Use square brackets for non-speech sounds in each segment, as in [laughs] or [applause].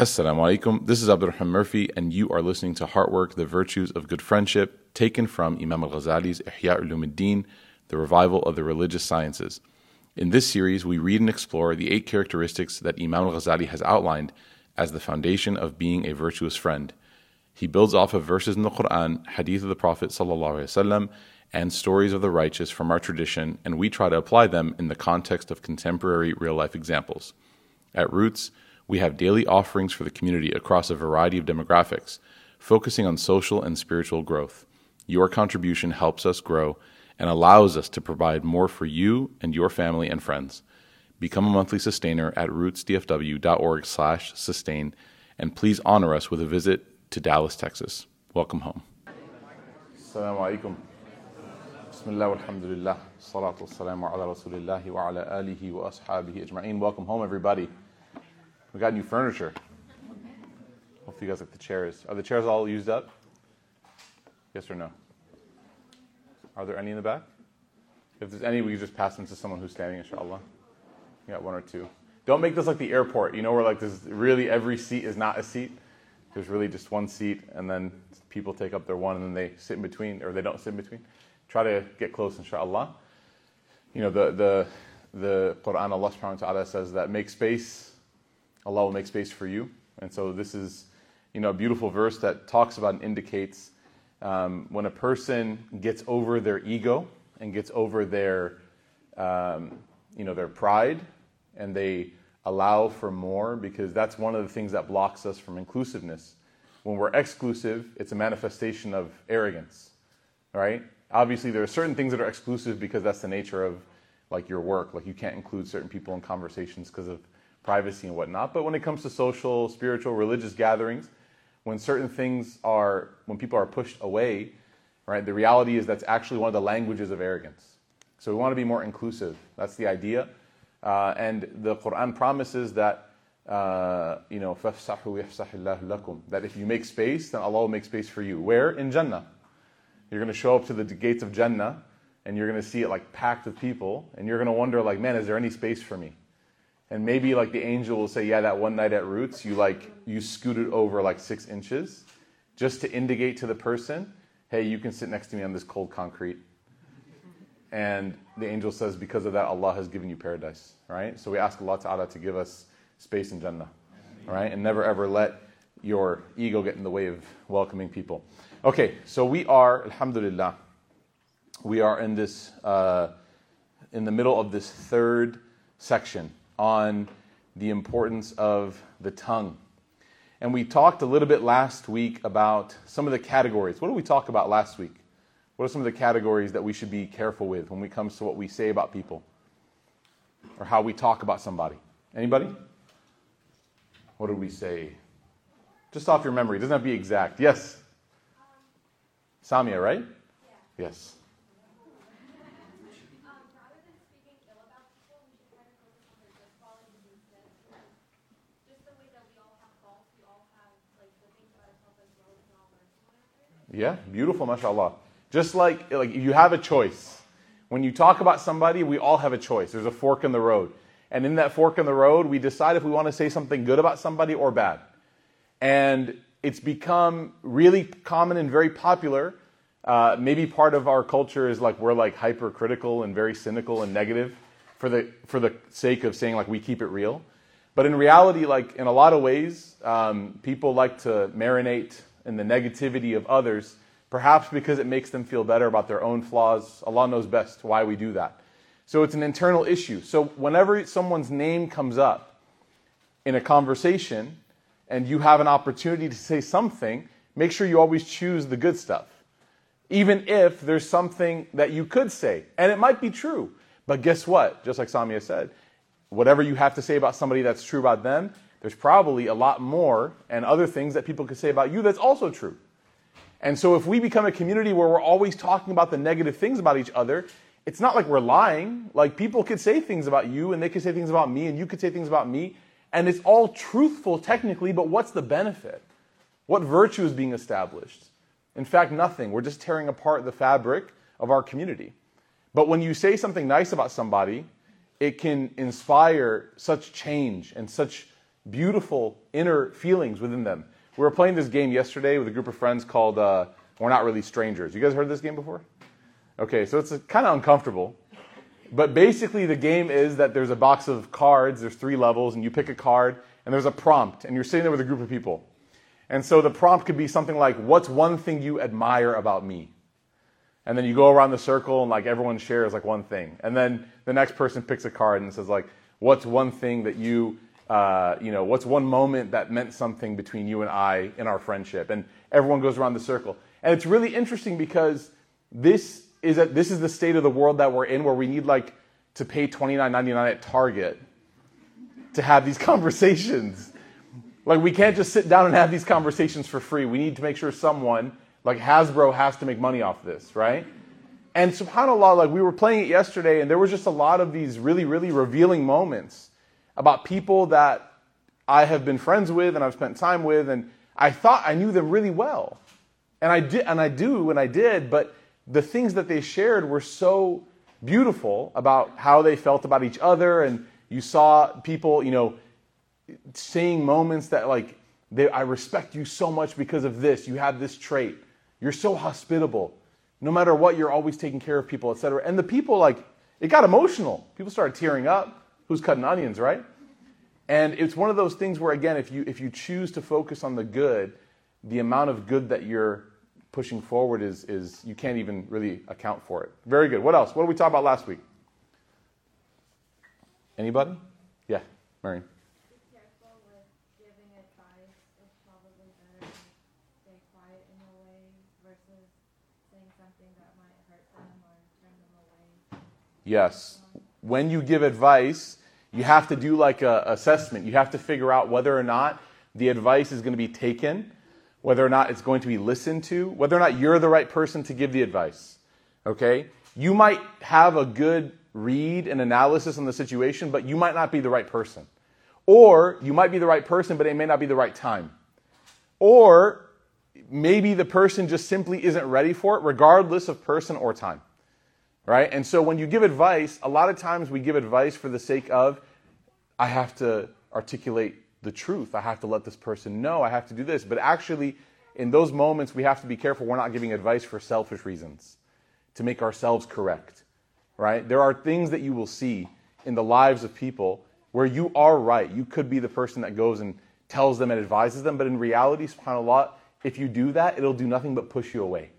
Assalamu alaikum. This is Abdurrahman Murphy, and you are listening to Heartwork, The Virtues of Good Friendship, taken from Imam al Ghazali's Ihya Ulumuddin, The Revival of the Religious Sciences. In this series, we read and explore the eight characteristics that Imam al Ghazali has outlined as the foundation of being a virtuous friend. He builds off of verses in the Quran, hadith of the Prophet, وسلم, and stories of the righteous from our tradition, and we try to apply them in the context of contemporary real life examples. At Roots, we have daily offerings for the community across a variety of demographics, focusing on social and spiritual growth. Your contribution helps us grow and allows us to provide more for you and your family and friends. Become a monthly sustainer at rootsdfw.org slash sustain, and please honor us with a visit to Dallas, Texas. Welcome home. Assalamu alaikum. Bismillah walhamdulillah. Salatu wassalamu ala rasulillahi wa ala alihi wa ashabihi ajma'in. Welcome home, everybody. We got new furniture. Hopefully, you guys like the chairs. Are the chairs all used up? Yes or no? Are there any in the back? If there's any, we can just pass them to someone who's standing, inshallah. We got one or two. Don't make this like the airport, you know, where like there's really every seat is not a seat. There's really just one seat, and then people take up their one, and then they sit in between, or they don't sit in between. Try to get close, inshallah. You know, the the the Quran, Allah subhanahu wa ta'ala says that make space Allah will make space for you. And so this is, you know, a beautiful verse that talks about and indicates um, when a person gets over their ego and gets over their, um, you know, their pride, and they allow for more, because that's one of the things that blocks us from inclusiveness. When we're exclusive, it's a manifestation of arrogance, right? Obviously, there are certain things that are exclusive because that's the nature of like your work. Like you can't include certain people in conversations because of privacy and whatnot. But when it comes to social, spiritual, religious gatherings, when certain things are, when people are pushed away, right, the reality is that's actually one of the languages of arrogance. So we want to be more inclusive. That's the idea. Uh, and the Quran promises that, uh, you know, that if you make space, then Allah will make space for you. Where? In Jannah. You're going to show up to the gates of Jannah, and you're going to see it like packed with people, and you're going to wonder, like, man, is there any space for me? And maybe like the angel will say, yeah, that one night at Roots, you like you scooted over like six inches, just to indicate to the person, hey, you can sit next to me on this cold concrete. And the angel says, because of that, Allah has given you paradise, right? So we ask Allah Ta'ala to give us space in Jannah, right? And never ever let your ego get in the way of welcoming people. Okay, so we are, Alhamdulillah, we are in this, uh, in the middle of this third section on the importance of the tongue. And we talked a little bit last week about some of the categories. What did we talk about last week? What are some of the categories that we should be careful with when it comes to what we say about people or how we talk about somebody? Anybody? What did we say? Just off your memory. It doesn't have to be exact. Yes? Samia, right? Yes. Yeah, beautiful, mashallah. Just like, like you have a choice. When you talk about somebody, we all have a choice. There's a fork in the road. And in that fork in the road, we decide if we want to say something good about somebody or bad. And it's become really common and very popular. Uh, maybe part of our culture is like we're like hypercritical and very cynical and negative for the for the sake of saying like we keep it real. But in reality, like in a lot of ways, um, people like to marinate and the negativity of others, perhaps because it makes them feel better about their own flaws. Allah knows best why we do that. So it's an internal issue. So whenever someone's name comes up in a conversation and you have an opportunity to say something, make sure you always choose the good stuff. Even if there's something that you could say, and it might be true. But guess what? Just like Samia said, whatever you have to say about somebody that's true about them, there's probably a lot more and other things that people could say about you that's also true. And so if we become a community where we're always talking about the negative things about each other, it's not like we're lying. Like people could say things about you and they could say things about me and you could say things about me. And it's all truthful technically, but what's the benefit? What virtue is being established? In fact, nothing. We're just tearing apart the fabric of our community. But when you say something nice about somebody, it can inspire such change and such beautiful inner feelings within them. We were playing this game yesterday with a group of friends called uh, We're Not Really Strangers. You guys heard this game before? Okay, so it's kind of uncomfortable. But basically, the game is that there's a box of cards, there's three levels, and you pick a card, and there's a prompt, and you're sitting there with a group of people. And so the prompt could be something like, What's one thing you admire about me? And then you go around the circle, and like everyone shares like one thing. And then the next person picks a card and says, like, What's one thing that you uh, you know, what's one moment that meant something between you and I in our friendship? And everyone goes around the circle. And it's really interesting because this is a, this is the state of the world that we're in, where we need like to pay twenty nine ninety nine at Target to have these [laughs] conversations. Like we can't just sit down and have these conversations for free. We need to make sure someone like Hasbro has to make money off this, right? And subhanAllah, like we were playing it yesterday, and there was just a lot of these really, really revealing moments about people that I have been friends with and I've spent time with, and I thought I knew them really well. And I did, and I do, and I did, but the things that they shared were so beautiful about how they felt about each other, and you saw people, you know, saying moments that like, they, I respect you so much because of this. You have this trait. You're so hospitable. No matter what, you're always taking care of people, etc. And the people like, it got emotional. People started tearing up who's cutting onions, right? And it's one of those things where, again, if you, if you choose to focus on the good, the amount of good that you're pushing forward is, is you can't even really account for it. Very good. What else? What did we talk about last week? Anybody? Yeah, Marion. Yes. When you give advice, you have to do like a assessment. You have to figure out whether or not the advice is going to be taken, whether or not it's going to be listened to, whether or not you're the right person to give the advice. Okay? You might have a good read and analysis on the situation, but you might not be the right person. Or you might be the right person, but it may not be the right time. Or maybe the person just simply isn't ready for it, regardless of person or time right? And so when you give advice, a lot of times we give advice for the sake of, I have to articulate the truth. I have to let this person know. I have to do this. But actually, in those moments, we have to be careful. We're not giving advice for selfish reasons, to make ourselves correct, right? There are things that you will see in the lives of people where you are right. You could be the person that goes and tells them and advises them. But in reality, subhanAllah, if you do that, it'll do nothing but push you away.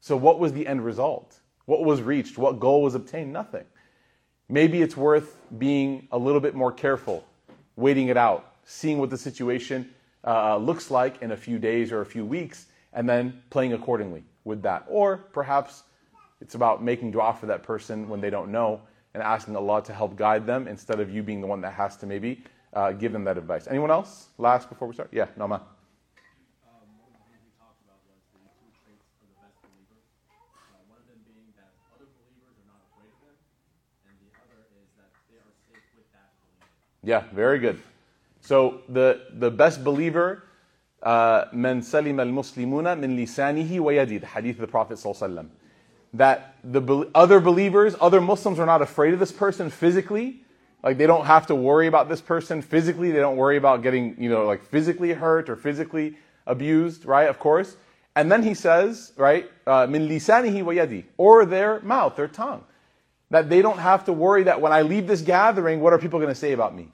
So, what was the end result? What was reached? What goal was obtained? Nothing. Maybe it's worth being a little bit more careful, waiting it out, seeing what the situation uh, looks like in a few days or a few weeks, and then playing accordingly with that. Or perhaps it's about making dua for that person when they don't know and asking Allah to help guide them instead of you being the one that has to maybe uh, give them that advice. Anyone else? Last before we start? Yeah, Nama. Yeah, very good. So the, the best believer, من سلم المسلمون من لسانه ويده, the hadith of the Prophet ﷺ. That the other believers, other Muslims are not afraid of this person physically. Like they don't have to worry about this person physically. They don't worry about getting, you know, like physically hurt or physically abused, right? Of course. And then he says, right, min lisanihi wa or their mouth, their tongue that they don't have to worry that when I leave this gathering, what are people going to say about me?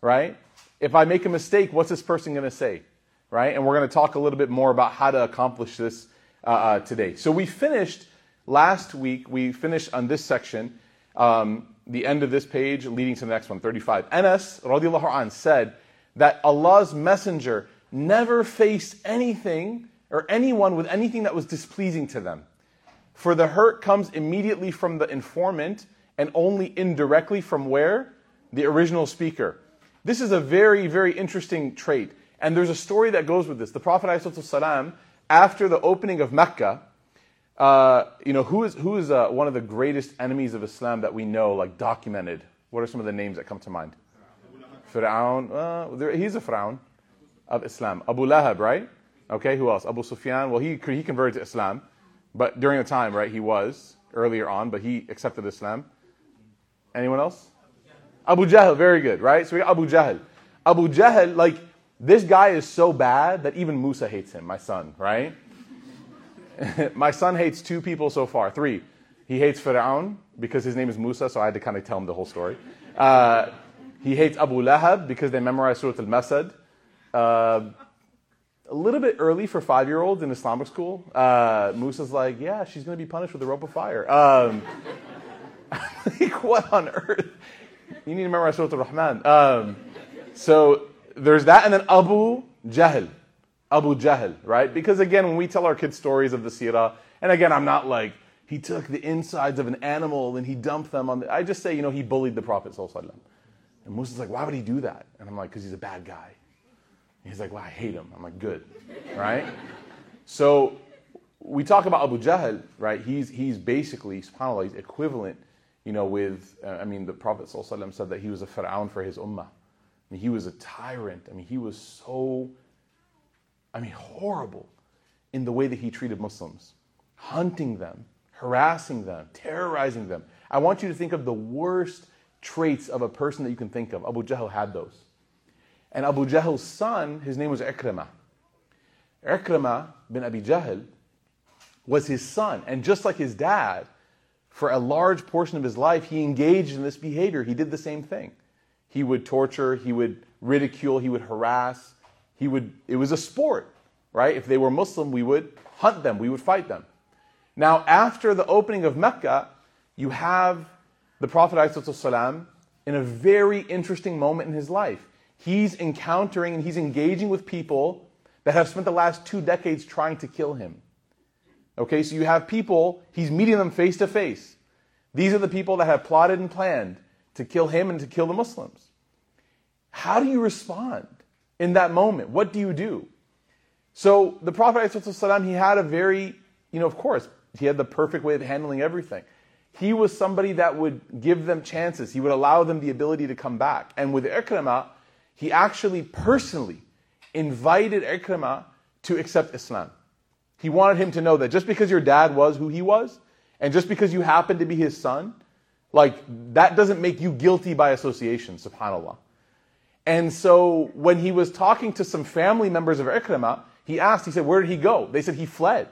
Right? If I make a mistake, what's this person going to say? Right? And we're going to talk a little bit more about how to accomplish this uh, uh, today. So we finished last week, we finished on this section, um, the end of this page leading to the next one, 35. Anas radiallahu an said that Allah's messenger never faced anything or anyone with anything that was displeasing to them. For the hurt comes immediately from the informant and only indirectly from where? The original speaker. This is a very, very interesting trait. And there's a story that goes with this. The Prophet ﷺ, after the opening of Mecca, uh, you know, who is, who is uh, one of the greatest enemies of Islam that we know, like documented? What are some of the names that come to mind? Fir'aun. Uh, he's a Fir'aun of Islam. Abu Lahab, right? Okay, who else? Abu Sufyan. Well, he, he converted to Islam. But during the time, right, he was earlier on, but he accepted Islam. Anyone else? Abu Jahl, very good, right? So we got Abu Jahl. Abu Jahl, like, this guy is so bad that even Musa hates him, my son, right? [laughs] my son hates two people so far, three. He hates Fir'aun because his name is Musa, so I had to kind of tell him the whole story. Uh, he hates Abu Lahab because they memorized Surah Al Masad. Uh, a little bit early for five year olds in Islamic school. Uh, Musa's like, yeah, she's going to be punished with a rope of fire. Um, [laughs] like, what on earth? You need to memorize Surah Al Rahman. Um, so there's that, and then Abu Jahl. Abu Jahl, right? Because again, when we tell our kids stories of the Sirah, and again, I'm not like, he took the insides of an animal and he dumped them on the. I just say, you know, he bullied the Prophet. And Musa's like, why would he do that? And I'm like, because he's a bad guy. He's like, well, I hate him. I'm like, good, right? So we talk about Abu Jahl, right? He's, he's basically, subhanAllah, he's equivalent, you know, with, uh, I mean, the Prophet ﷺ said that he was a Fir'aun for his ummah. I mean, he was a tyrant. I mean, he was so, I mean, horrible in the way that he treated Muslims, hunting them, harassing them, terrorizing them. I want you to think of the worst traits of a person that you can think of. Abu Jahl had those. And Abu Jahl's son, his name was Ikrimah. Ikrimah bin Abi Jahl was his son. And just like his dad, for a large portion of his life, he engaged in this behavior. He did the same thing. He would torture, he would ridicule, he would harass. He would, it was a sport, right? If they were Muslim, we would hunt them, we would fight them. Now, after the opening of Mecca, you have the Prophet ﷺ in a very interesting moment in his life he's encountering and he's engaging with people that have spent the last two decades trying to kill him. Okay, so you have people, he's meeting them face to face. These are the people that have plotted and planned to kill him and to kill the Muslims. How do you respond in that moment? What do you do? So the Prophet, ﷺ, he had a very, you know, of course, he had the perfect way of handling everything. He was somebody that would give them chances. He would allow them the ability to come back. And with Ikrimah, he actually personally invited Ikrimah to accept Islam. He wanted him to know that just because your dad was who he was, and just because you happened to be his son, like that doesn't make you guilty by association, subhanAllah. And so when he was talking to some family members of Ikrimah, he asked, he said, Where did he go? They said he fled.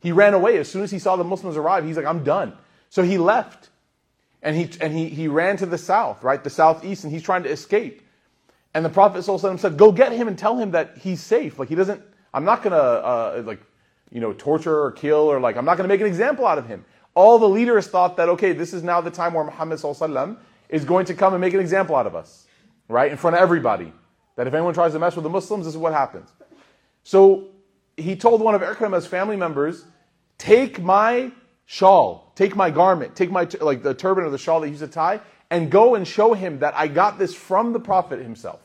He ran away. As soon as he saw the Muslims arrive, he's like, I'm done. So he left. And he, and he, he ran to the south, right? The southeast, and he's trying to escape. And the Prophet said, Go get him and tell him that he's safe. Like, he doesn't, I'm not going to, uh, like, you know, torture or kill or, like, I'm not going to make an example out of him. All the leaders thought that, okay, this is now the time where Muhammad is going to come and make an example out of us, right? In front of everybody. That if anyone tries to mess with the Muslims, this is what happens. So he told one of Ikrimah's family members, Take my shawl, take my garment, take my, like, the turban or the shawl that he used to tie, and go and show him that I got this from the Prophet himself.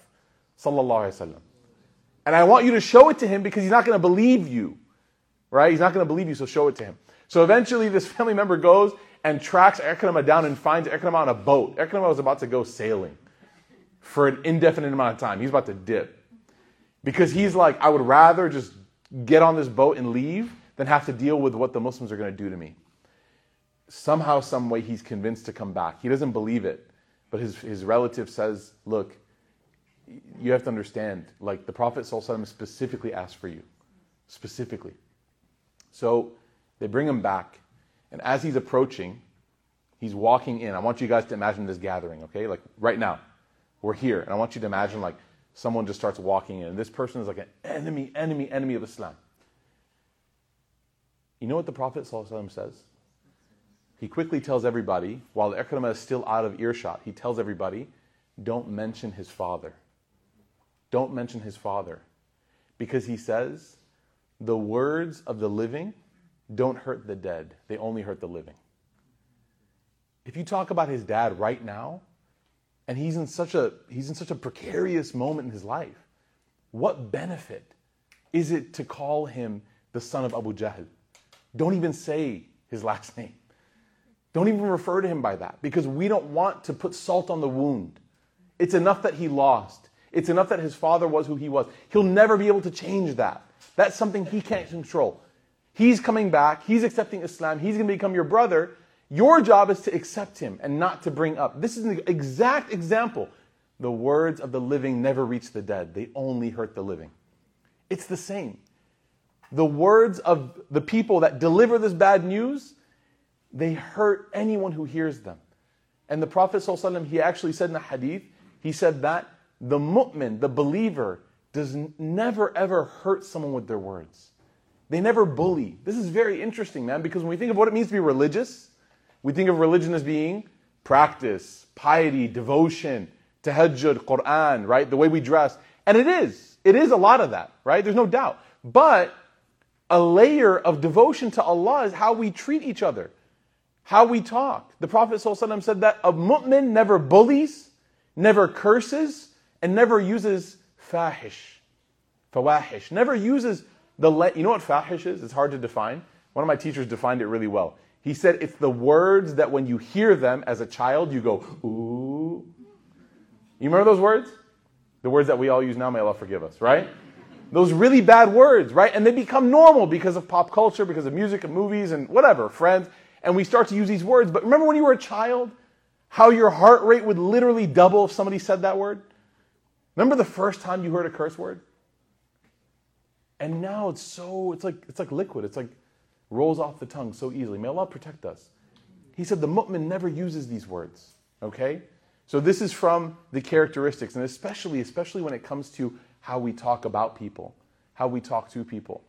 Sallallahu Alaihi Wasallam. And I want you to show it to him because he's not going to believe you. Right? He's not going to believe you, so show it to him. So eventually this [laughs] family member goes and tracks Ikrimah down and finds Ikrimah on a boat. Ikrimah was about to go sailing for an indefinite amount of time. He's about to dip. Because he's like, I would rather just get on this boat and leave than have to deal with what the Muslims are going to do to me somehow, some way, he's convinced to come back. He doesn't believe it, but his, his relative says, Look, you have to understand, like the Prophet ﷺ specifically asked for you. Specifically. So they bring him back, and as he's approaching, he's walking in. I want you guys to imagine this gathering, okay? Like right now, we're here, and I want you to imagine like someone just starts walking in, and this person is like an enemy, enemy, enemy of Islam. You know what the Prophet ﷺ says? He quickly tells everybody, while Ikrimah is still out of earshot, he tells everybody, don't mention his father. Don't mention his father. Because he says, the words of the living don't hurt the dead, they only hurt the living. If you talk about his dad right now, and he's in such a he's in such a precarious moment in his life, what benefit is it to call him the son of Abu Jahl? Don't even say his last [laughs] name. Don't even refer to him by that because we don't want to put salt on the wound. It's enough that he lost. It's enough that his father was who he was. He'll never be able to change that. That's something he can't control. He's coming back. He's accepting Islam. He's going to become your brother. Your job is to accept him and not to bring up. This is an exact example. the words of the living never reach the dead, they only hurt the living. It's the same. The words of the people that deliver this bad news, they hurt anyone who hears them. And the Prophet ﷺ, he actually said in the hadith, he said that the mu'min, the believer, does never ever hurt someone with their words. They never bully. This is very interesting, man, because when we think of what it means to be religious, we think of religion as being practice, piety, devotion, tahajjud, Quran, right? The way we dress. And it is. It is a lot of that, right? There's no doubt. But a layer of devotion to Allah is how we treat each other, how we talk. The Prophet ﷺ said that a mu'min never bullies, never curses, and never uses fahish, fawahish, never uses the, le- you know what fahish is? It's hard to define. One of my teachers defined it really well. He said it's the words that when you hear them as a child, you go, ooh. You remember those words? The words that we all use now, may Allah forgive us, right? Those really bad words, right? And they become normal because of pop culture, because of music and movies and whatever, friends. And we start to use these words. But remember when you were a child, how your heart rate would literally double if somebody said that word? Remember the first time you heard a curse word? And now it's so, it's like, it's like liquid. It's like rolls off the tongue so easily. May Allah protect us. He said the mu'min never uses these words. Okay? So this is from the characteristics, and especially, especially when it comes to how we talk about people, how we talk to people.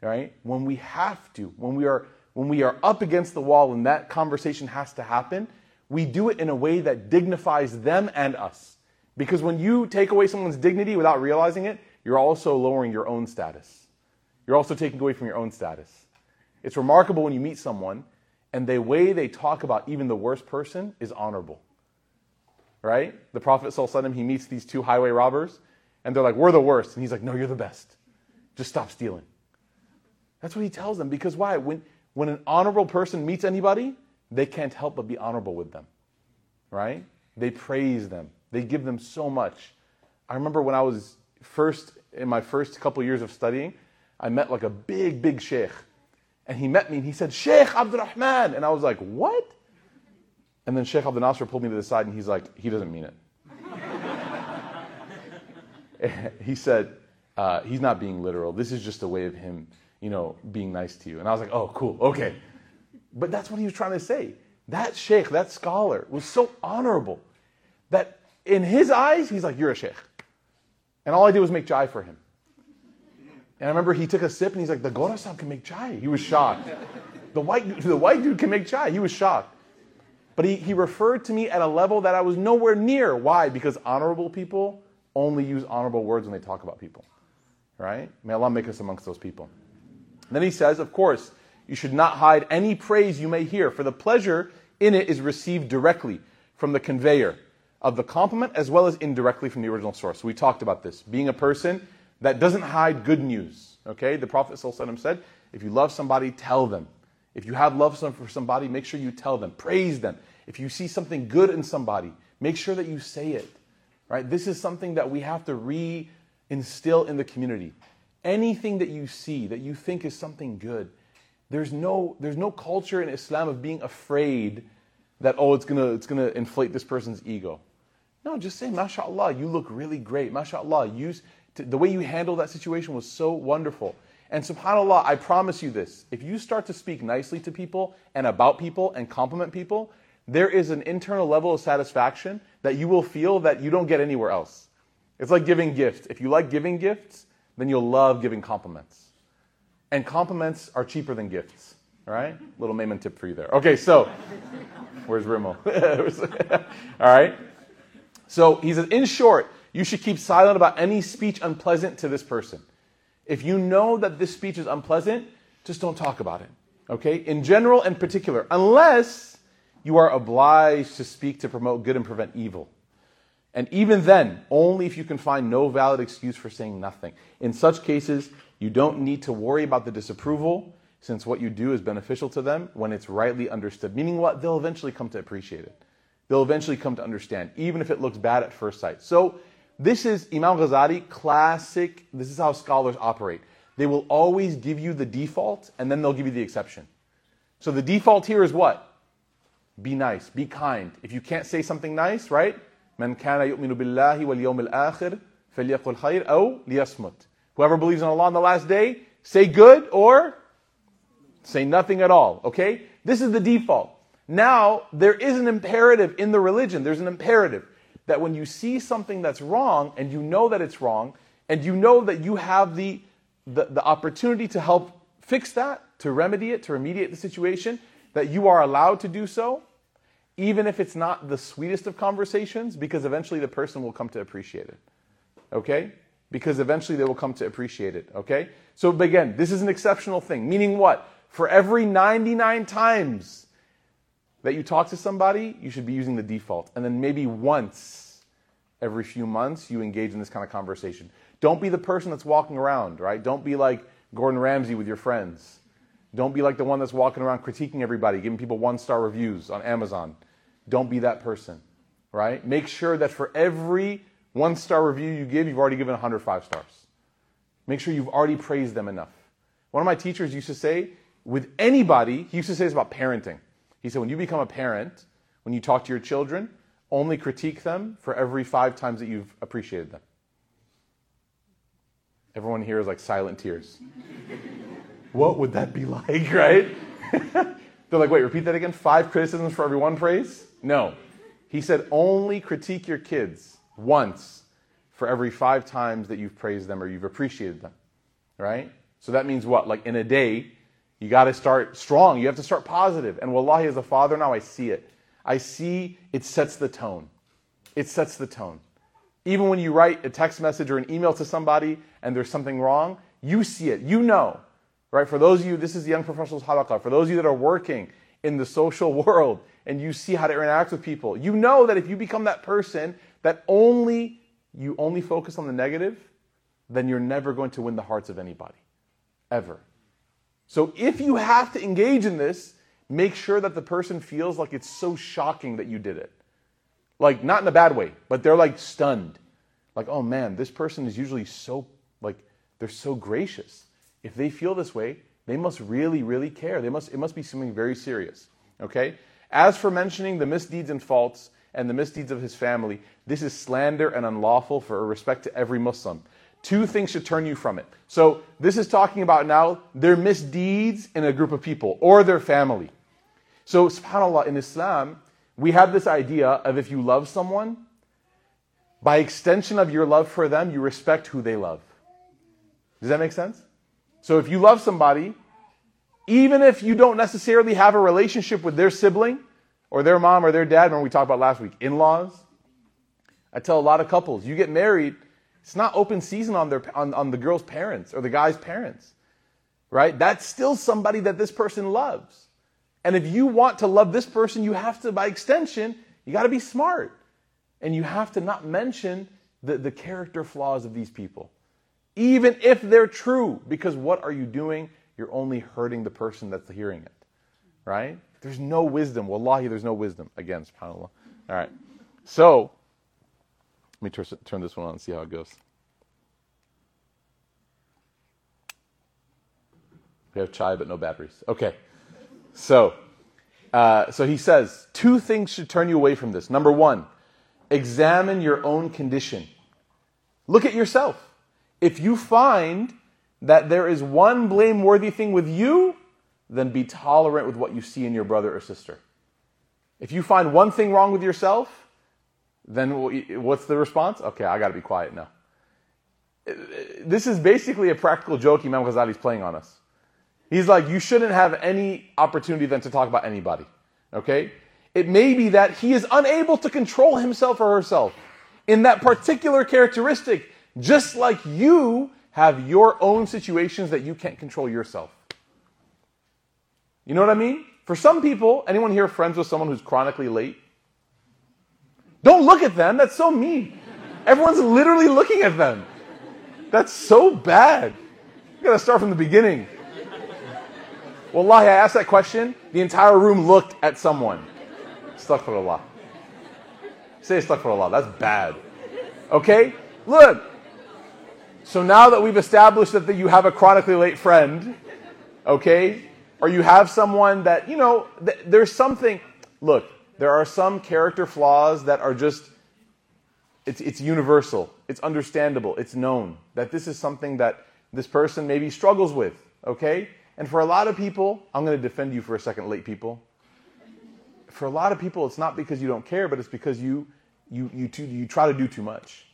Right? When we have to, when we are when we are up against the wall and that conversation has to happen, we do it in a way that dignifies them and us. Because when you take away someone's dignity without realizing it, you're also lowering your own status. You're also taking away from your own status. It's remarkable when you meet someone and the way they talk about even the worst person is honorable. Right? The Prophet ﷺ, he meets these two highway robbers and they're like, We're the worst. And he's like, No, you're the best. Just stop stealing. That's what he tells them. Because why? When, when an honorable person meets anybody, they can't help but be honorable with them. Right? They praise them, they give them so much. I remember when I was first, in my first couple years of studying, I met like a big, big sheikh. And he met me and he said, Sheikh Abdurrahman. And I was like, what? And then Sheikh Abdul Nasser pulled me to the side and he's like, he doesn't mean it. [laughs] he said, uh, he's not being literal. This is just a way of him, you know, being nice to you. And I was like, oh, cool, okay. But that's what he was trying to say. That sheikh, that scholar, was so honorable that in his eyes, he's like, you're a sheikh. And all I did was make chai for him. And I remember he took a sip and he's like, the Gorasan can make chai. He was shocked. The white, the white dude can make chai. He was shocked. But he, he referred to me at a level that I was nowhere near. Why? Because honorable people only use honorable words when they talk about people. Right? May Allah make us amongst those people. And then he says, of course, you should not hide any praise you may hear, for the pleasure in it is received directly from the conveyor of the compliment as well as indirectly from the original source. We talked about this. Being a person that doesn't hide good news. Okay? The Prophet ﷺ said, if you love somebody, tell them. If you have love for somebody, make sure you tell them. Praise them. If you see something good in somebody, make sure that you say it. Right? This is something that we have to re-instill in the community. Anything that you see that you think is something good, there's no, there's no culture in Islam of being afraid that, oh, it's gonna, it's gonna inflate this person's ego. No, just say, mashallah, you look really great. Mashallah, use, the way you handled that situation was so wonderful. And subhanAllah, I promise you this if you start to speak nicely to people and about people and compliment people, there is an internal level of satisfaction that you will feel that you don't get anywhere else. It's like giving gifts. If you like giving gifts, then you'll love giving compliments. And compliments are cheaper than gifts. All right? Little Memon tip for you there. Okay, so where's Rimmel? [laughs] [laughs] all right? So he says, in short, you should keep silent about any speech unpleasant to this person. If you know that this speech is unpleasant, just don't talk about it. Okay? In general and particular, unless you are obliged to speak to promote good and prevent evil. And even then, only if you can find no valid excuse for saying nothing. In such cases, you don't need to worry about the disapproval, since what you do is beneficial to them when it's rightly understood. Meaning what? They'll eventually come to appreciate it they'll eventually come to understand, even if it looks bad at first sight. So, this is Imam Ghazali, classic. This is how scholars operate. They will always give you the default, and then they'll give you the exception. So, the default here is what? Be nice, be kind. If you can't say something nice, right? من كان يؤمن بالله واليوم الآخر فليقل خير أو ليصمت. Whoever believes in Allah on the last day, say good or say nothing at all. Okay? This is the default. Now, there is an imperative in the religion. There's an imperative that when you see something that's wrong and you know that it's wrong, and you know that you have the, the, the opportunity to help fix that, to remedy it, to remediate the situation, that you are allowed to do so, even if it's not the sweetest of conversations, because eventually the person will come to appreciate it. Okay? Because eventually they will come to appreciate it. Okay? So again, this is an exceptional thing. Meaning what? For every 99 times that you talk to somebody, you should be using the default. And then maybe once every few months, you engage in this kind of conversation. Don't be the person that's walking around, right? Don't be like Gordon Ramsay with your friends. Don't be like the one that's walking around critiquing everybody, giving people one star reviews on Amazon. Don't be that person, right? Make sure that for every one star review you give, you've already given 105 stars. Make sure you've already praised them enough. One of my teachers used to say, with anybody, he used to say this about parenting. He said, when you become a parent, when you talk to your children, only critique them for every five times that you've appreciated them. Everyone here is like silent tears. [laughs] what would that be like, [laughs] right? [laughs] They're like, wait, repeat that again? Five criticisms for every one praise? No. He said, only critique your kids once for every five times that you've praised them or you've appreciated them, right? So that means what? Like in a day, you got to start strong. You have to start positive. And wallahi, as a father now, I see it. I see it sets the tone. It sets the tone. Even when you write a text message or an email to somebody and there's something wrong, you see it. You know. Right? For those of you, this is the Young Professionals Halaqah. For those of you that are working in the social [laughs] world and you see how to interact with people, you know that if you become that person that only you only focus on the negative, then you're never going to win the hearts of anybody. Ever. So if you have to engage in this, make sure that the person feels like it's so shocking that you did it. Like, not in a bad way, but they're like stunned. Like, oh man, this person is usually so, like, they're so gracious. If they feel this way, they must really, really care. They must, it must be something very serious. Okay? As for mentioning the misdeeds and faults and the misdeeds of his family, this is slander and unlawful for respect to every Muslim. Two things should turn you from it. So, this is talking about now their misdeeds in a group of people or their family. So, subhanAllah, in Islam, we have this idea of if you love someone, by extension of your love for them, you respect who they love. Does that make sense? So if you love somebody, even if you don't necessarily have a relationship with their sibling or their mom or their dad, remember we talked about last week, in laws. I tell a lot of couples, you get married, it's not open season on, their, on, on the girl's parents or the guy's parents, right? That's still somebody that this person loves. And if you want to love this person, you have to, by extension, you got to be smart. And you have to not mention the, the character flaws of these people even if they're true, because what are you doing? You're only hurting the person that's hearing it, right? There's no wisdom. Wallahi, there's no wisdom. Again, subhanAllah. All right. So, let me turn, this one on and see how it goes. We have chai, but no batteries. Okay. So, uh, so he says two things should turn you away from this. Number one, examine your own condition. Look at yourself if you find that there is one blameworthy thing with you, then be tolerant with what you see in your brother or sister. If you find one thing wrong with yourself, then what's the response? Okay, I got to be quiet now. This is basically a practical joke Imam Ghazali is playing on us. He's like, you shouldn't have any opportunity then to talk about anybody. Okay? It may be that he is unable to control himself or herself in that particular characteristic just like you have your own situations that you can't control yourself. You know what I mean? For some people, anyone here friends with someone who's chronically late? Don't look at them. That's so mean. Everyone's literally looking at them. That's so bad. You gotta start from the beginning. Wallahi, I asked that question. The entire room looked at someone. Astaghfirullah. Say astaghfirullah. That's bad. Okay? Look, so now that we've established that, you have a chronically late friend, okay, or you have someone that, you know, th- there's something, look, there are some character flaws that are just it's, it's universal, it's understandable, it's known that this is something that this person maybe struggles with, okay? And for a lot of people, I'm going to defend you for a second, late people. For a lot of people, it's not because you don't care, but it's because you, you, you, too, you try to do too much.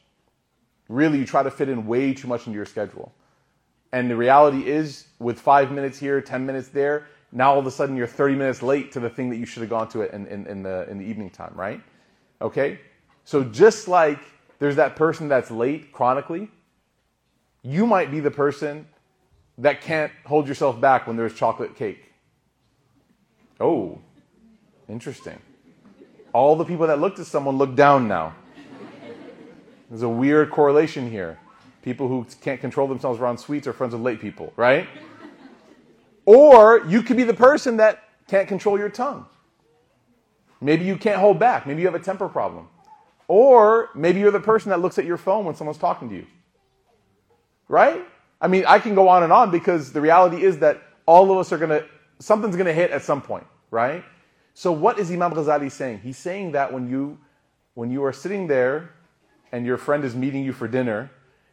Really, you try to fit in way too much into your schedule. And the reality is, with five minutes here, 10 minutes there, now all of a sudden you're 30 minutes late to the thing that you should have gone to it in, in, in, the, in the evening time, right? Okay? So just like there's that person that's late chronically, you might be the person that can't hold yourself back when there's chocolate cake. Oh, interesting. All the people that looked at someone look down now. There's a weird correlation here. People who can't control themselves around sweets are friends with late people, right? Or you could be the person that can't control your tongue. Maybe you can't hold back. Maybe you have a temper problem. Or maybe you're the person that looks at your phone when someone's talking to you. Right? I mean, I can go on and on because the reality is that all of us are going to, something's going to hit at some point, right? So what is Imam Ghazali saying? He's saying that when you, when you are sitting there and your friend is meeting you for dinner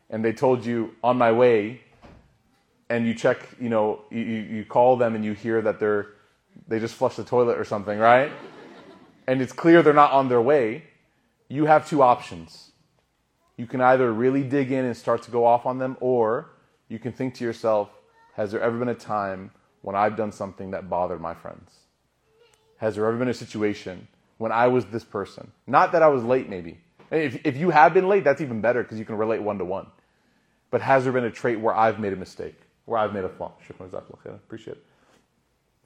and they told you on my way and you check, you know, you, you call them and you hear that they're, they just flushed the toilet or something, right? and it's clear they're not on their way, you have two options. You can either really dig in and start to go off on them, or you can think to yourself, has there ever been a time when I've done something that bothered my friends? Has there ever been a situation when I was this person? Not that I was late, maybe. If, if you have been late, that's even better because you can relate one to one. But has there been a trait where I've made a mistake, where I've made a flaw? Appreciate it.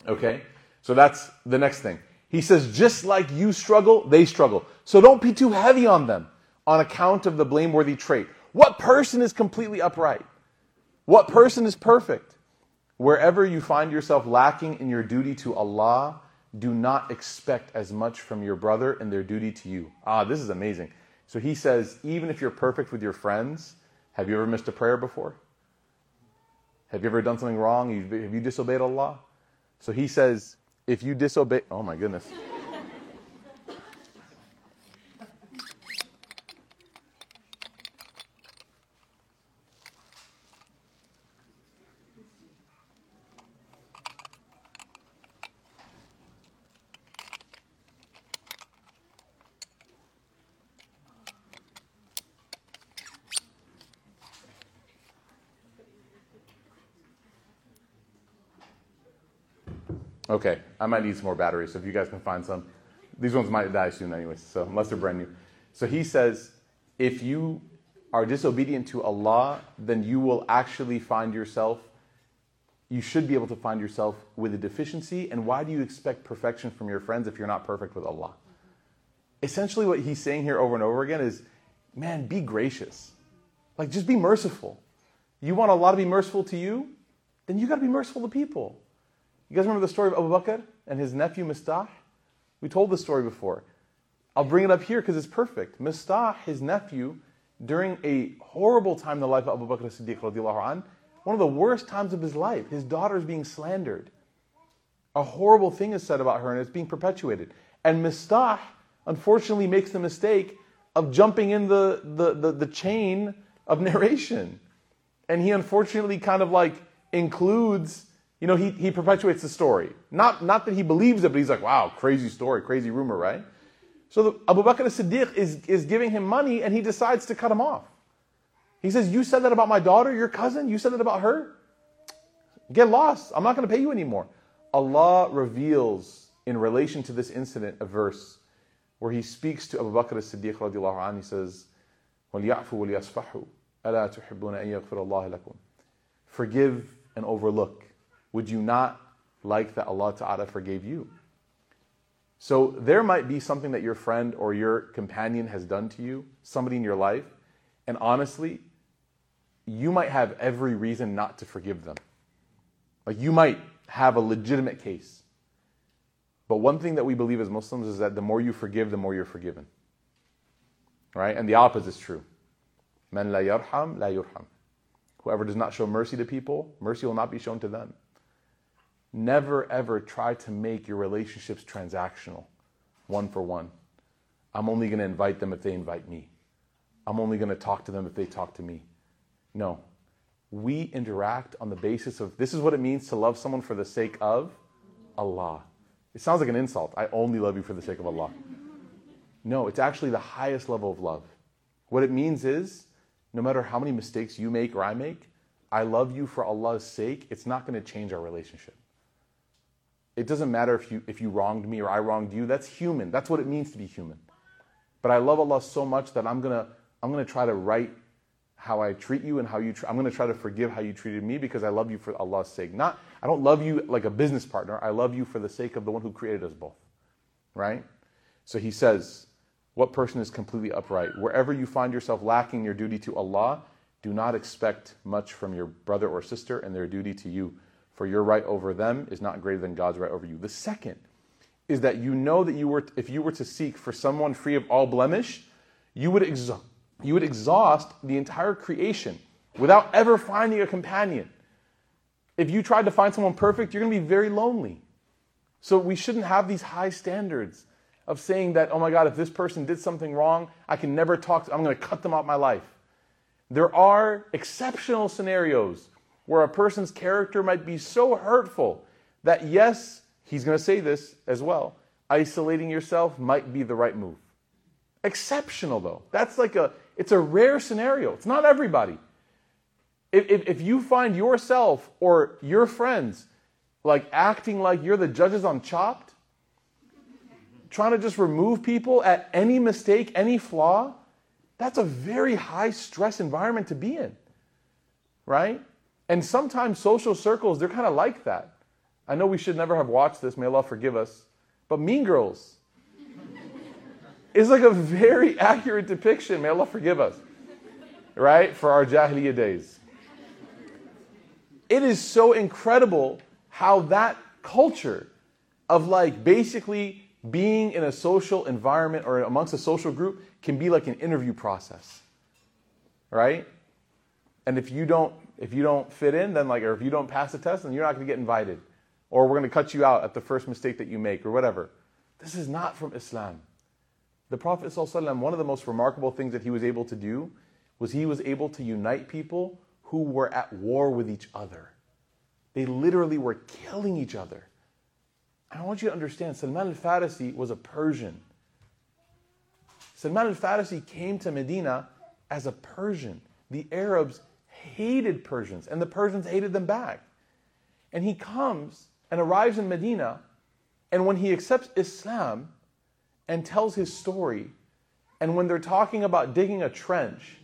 Okay? So that's the next thing. He says, just like you struggle, they struggle. So don't be too heavy on them on account of the blameworthy trait. What person is completely upright? What person is perfect? Wherever you find yourself lacking in your duty to Allah, do not expect as much from your brother in their duty to you. Ah, this is amazing. So he says, even if you're perfect with your friends, have you ever missed a prayer before? Have you ever done something wrong? Have you disobeyed Allah? So he says, if you disobey, oh my goodness. Okay, I might need some more batteries, so if you guys can find some. These ones might die soon, anyways, so unless they're brand new. So he says, if you are disobedient to Allah, then you will actually find yourself, you should be able to find yourself with a deficiency. And why do you expect perfection from your friends if you're not perfect with Allah? Essentially, what he's saying here over and over again is, man, be gracious. Like, just be merciful. You want Allah to be merciful to you? Then you got to be merciful to people. You guys remember the story of Abu Bakr and his nephew Mistah? We told this story before. I'll bring it up here because it's perfect. Mistah, his nephew, during a horrible time in the life of Abu Bakr as-Siddiq one of the worst times of his life, his daughter is being slandered. A horrible thing is said about her and it's being perpetuated. And Mistah, unfortunately, makes the mistake of jumping in the, the, the, the chain of narration. And he unfortunately kind of like includes you know, he, he perpetuates the story. Not, not that he believes it, but he's like, wow, crazy story, crazy rumor, right? So the, Abu Bakr as-Siddiq is, is giving him money and he decides to cut him off. He says, you said that about my daughter, your cousin? You said that about her? Get lost. I'm not going to pay you anymore. Allah reveals in relation to this incident a verse where he speaks to Abu Bakr as-Siddiq radiallahu anhu. He says, وَلْيَعْفُوا وَلْيَصْفَحُوا أَلَا تُحِبُّونَ أَن يَغْفِرَ اللَّهِ لَكُمْ Forgive and overlook would you not like that Allah Ta'ala forgave you? So there might be something that your friend or your companion has done to you, somebody in your life, and honestly, you might have every reason not to forgive them. Like you might have a legitimate case. But one thing that we believe as Muslims is that the more you forgive, the more you're forgiven. Right? And the opposite is true. Man la yarham, la yurham. Whoever does not show mercy to people, mercy will not be shown to them. Never ever try to make your relationships transactional, one for one. I'm only going to invite them if they invite me. I'm only going to talk to them if they talk to me. No. We interact on the basis of this is what it means to love someone for the sake of Allah. It sounds like an insult. I only love you for the sake of Allah. No, it's actually the highest level of love. What it means is no matter how many mistakes you make or I make, I love you for Allah's sake. It's not going to change our relationship. It doesn't matter if you, if you wronged me or I wronged you. That's human. That's what it means to be human. But I love Allah so much that I'm going to I'm going to try to right how I treat you and how you. Tr- I'm going to try to forgive how you treated me because I love you for Allah's sake. Not I don't love you like a business partner. I love you for the sake of the one who created us both. Right? So he says, what person is completely upright? Wherever you find yourself lacking your duty to Allah, do not expect much from your brother or sister and their duty to you, for your right over them is not greater than God's right over you. The second is that you know that you were, if you were to seek for someone free of all blemish, you would, exha- you would exhaust the entire creation without ever finding a companion. If you tried to find someone perfect, you're going to be very lonely. So we shouldn't have these high standards of saying that, oh my God, if this person did something wrong, I can never talk to I'm going to cut them out my life. There are exceptional scenarios where a person's character might be so hurtful that, yes, he's going to say this as well, isolating yourself might be the right move. Exceptional, though. That's like a, it's a rare scenario. It's not everybody. If, if, if you find yourself or your friends like acting like you're the judges on Chopped, trying to just remove people at any mistake, any flaw, that's a very high stress environment to be in, right? And sometimes social circles, they're kind of like that. I know we should never have watched this, may Allah forgive us, but Mean Girls is like a very [laughs] accurate depiction, may Allah forgive us, right? For our Jahiliyyah days. It is so incredible how that culture of like basically being in a social environment or amongst a social group can be like an interview process. Right? And if you don't if you don't fit in, then like or if you don't pass the test, then you're not going to get invited. Or we're going to cut you out at the first mistake that you make or whatever. This is not from Islam. The Prophet ﷺ, one of the most remarkable things that he was able to do was he was able to unite people who were at war with each other. They literally were killing each other. I want you to understand Salman al Farisi was a Persian. Salman al Farisi came to Medina as a Persian. The Arabs hated Persians, and the Persians hated them back. And he comes and arrives in Medina, and when he accepts Islam and tells his story, and when they're talking about digging a trench,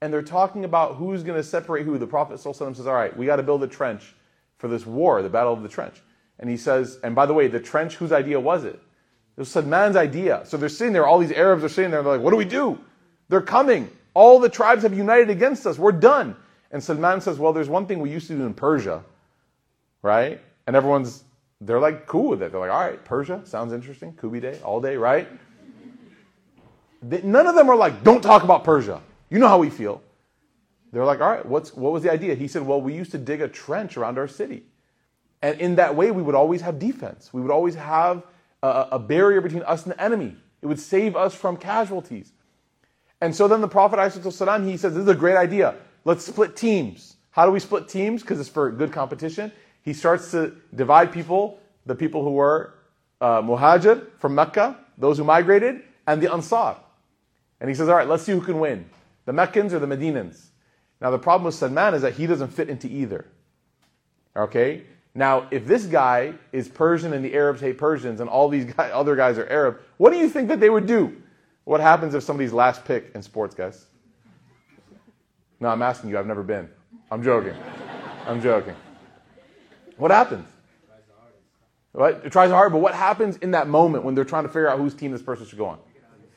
and they're talking about who's going to separate who, the Prophet says, All right, we got to build a trench for this war, the Battle of the Trench. And he says, and by the way, the trench, whose idea was it? It was Salman's idea. So they're sitting there, all these Arabs are sitting there, they're like, what do we do? They're coming. All the tribes have united against us. We're done. And Salman says, well, there's one thing we used to do in Persia, right? And everyone's, they're like cool with it. They're like, all right, Persia, sounds interesting. Kubi day, all day, right? None of them are like, don't talk about Persia. You know how we feel. They're like, all right, what's, what was the idea? He said, well, we used to dig a trench around our city. And in that way, we would always have defense. We would always have a, a barrier between us and the enemy. It would save us from casualties. And so then the Prophet, he says, this is a great idea. Let's split teams. How do we split teams? Because it's for good competition. He starts to divide people, the people who were uh, Muhajir from Mecca, those who migrated, and the Ansar. And he says, all right, let's see who can win, the Meccans or the Medinans. Now the problem with Salman is that he doesn't fit into either. Okay? Now, if this guy is Persian and the Arabs hate Persians and all these [laughs] other guys are Arab, what do you think that they would do? What happens if somebody's last pick in sports, guys? No, I'm asking you. I've never been. I'm joking. I'm joking. What happens? What? It tries hard, but what happens in that moment when they're trying to figure out whose team this person should go on?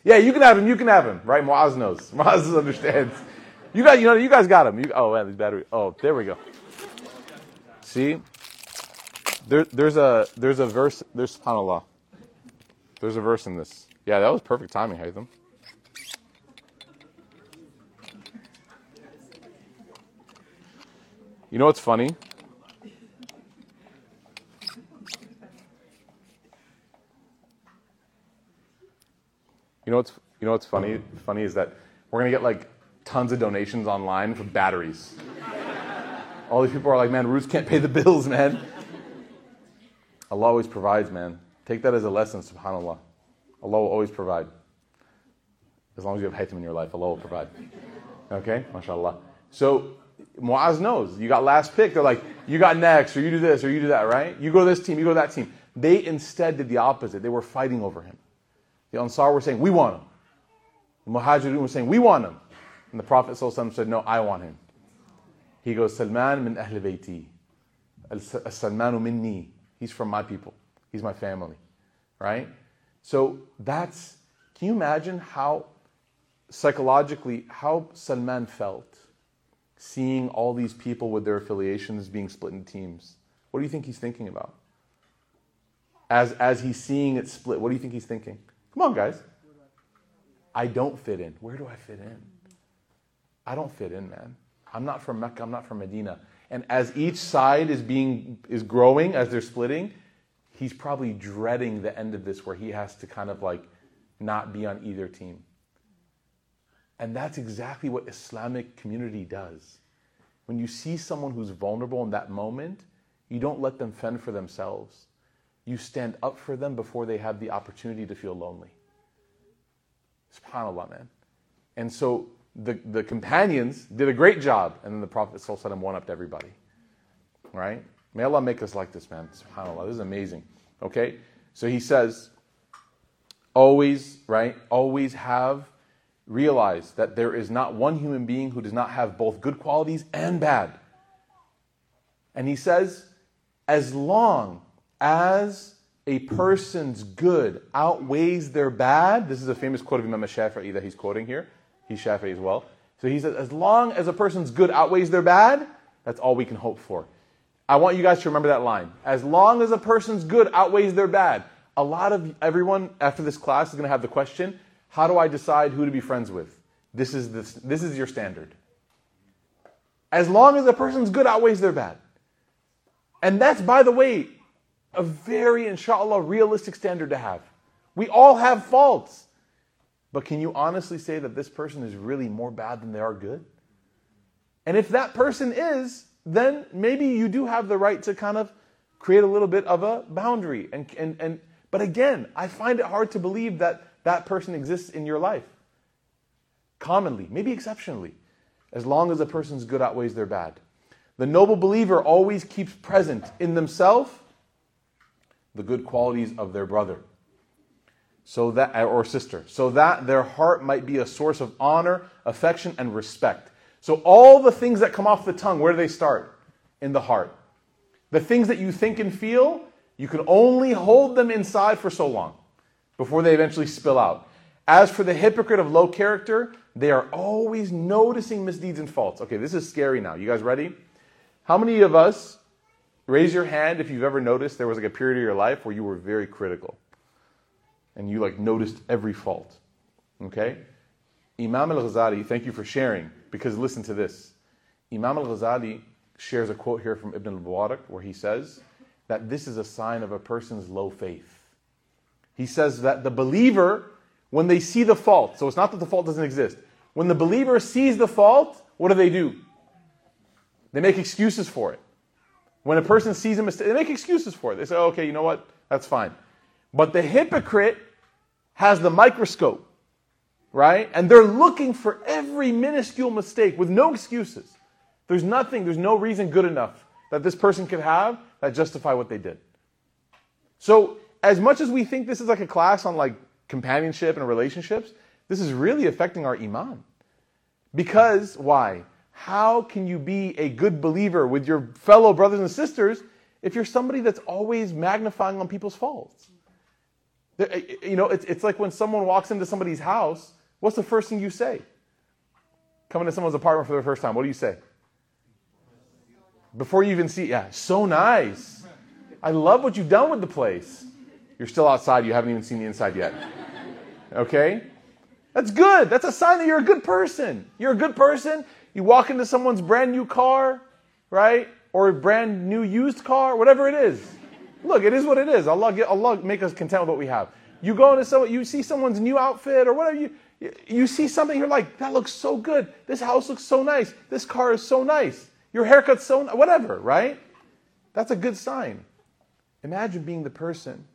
Yeah, you can have him. You can have him. Right? Moaz knows. [laughs] Moaz understands. You guys, you know, you guys got him. You, oh, man, these battery. Oh, there we go. See, there, there's a there's a verse. There's subhanallah. There's a verse in this. Yeah, that was perfect timing, Haytham. You know what's funny? You know what's you know what's funny? Funny is that We're to get like tons of donations online for batteries. All these people are like, man, Roots can't pay the bills, man. Allah always provides, man. Take that as a lesson, subhanAllah. Allah will always provide. As long as you have haytham in your life, Allah will provide. Okay? MashaAllah. So Muaz knows. You got last pick. They're like, you got next, or you do this, or you do that, right? You go to this team, you go to that team. They instead did the opposite. They were fighting over him. The Ansar were saying, we want him. The Muhajirun were saying, we want him. And the Prophet said, no, I want him. He goes, Salman min ahl bayti. Salmanu minni. He's from my people. He's my family. Right? So that's, can you imagine how psychologically, how Salman felt seeing all these people with their affiliations being split into teams? What do you think he's thinking about? As, as he's seeing it split, what do you think he's thinking? Come on, guys. I don't fit in. Where do I fit in? I don't fit in, man. I'm not from Mecca, I'm not from Medina. And as each side is being is growing as they're splitting, he's probably dreading the end of this where he has to kind of like not be on either team. And that's exactly what Islamic community does. When you see someone who's vulnerable in that moment, you don't let them fend for themselves. You stand up for them before they have the opportunity to feel lonely. SubhanAllah, man. And so the, the companions did a great job, and then the Prophet one up to everybody. Right? May Allah make us like this, man. SubhanAllah. This is amazing. Okay? So he says, always, right? Always have realize that there is not one human being who does not have both good qualities and bad. And he says, as long as a person's good outweighs their bad, this is a famous quote of Imam Shafi'i that he's quoting here. He's Shafi'i as well. So he says, as long as a person's good outweighs their bad, that's all we can hope for. I want you guys to remember that line. As long as a person's good outweighs their bad. A lot of everyone after this class is going to have the question, how do I decide who to be friends with? This is, this, this is your standard. As long as a person's good outweighs their bad. And that's, by the way, a very, inshallah, realistic standard to have. We all have faults. But can you honestly say that this person is really more bad than they are good? And if that person is, then maybe you do have the right to kind of create a little bit of a boundary. And, and, and, but again, I find it hard to believe that that person exists in your life. Commonly, maybe exceptionally, as long as a person's good outweighs their bad. The noble believer always keeps present in themselves the good qualities of their brother so that or sister so that their heart might be a source of honor affection and respect so all the things that come off the tongue where do they start in the heart the things that you think and feel you can only hold them inside for so long before they eventually spill out as for the hypocrite of low character they are always noticing misdeeds and faults okay this is scary now you guys ready how many of us Raise your hand if you've ever noticed there was like a period of your life where you were very critical and you like noticed every fault. Okay? Imam al Ghazali, thank you for sharing because listen to this. Imam al Ghazali shares a quote here from Ibn al Mubarak where he says that this is a sign of a person's low faith. He says that the believer, when they see the fault, so it's not that the fault doesn't exist, when the believer sees the fault, what do they do? They make excuses for it. When a person sees a mistake, they make excuses for it. They say, oh, okay, you know what? That's fine. But the hypocrite has the microscope, right? And they're looking for every minuscule mistake with no excuses. There's nothing, there's no reason good enough that this person could have that justify what they did. So, as much as we think this is like a class on like companionship and relationships, this is really affecting our iman. Because why? How can you be a good believer with your fellow brothers and sisters if you're somebody that's always magnifying on people's faults? Eh, eh, you know, it's, it's like when someone walks into somebody's house, what's the first thing you say? Coming to someone's apartment for the first time, what do you say? Before you even see, yeah, so nice. I love what you've done with the place. You're still outside, you haven't even seen the inside yet. Okay? That's good. That's a sign that you're a good person. You're a good person. You walk into someone's brand new car, right? Or a brand new used car, whatever it is. Look, it is what it is. Allah, Allah make us content with what we have. You go into someone, you see someone's new outfit or whatever, you, You see something, you're like, that looks so good. This house looks so nice. This car is so nice. Your haircut's so, whatever, right? That's a good sign. Imagine being the person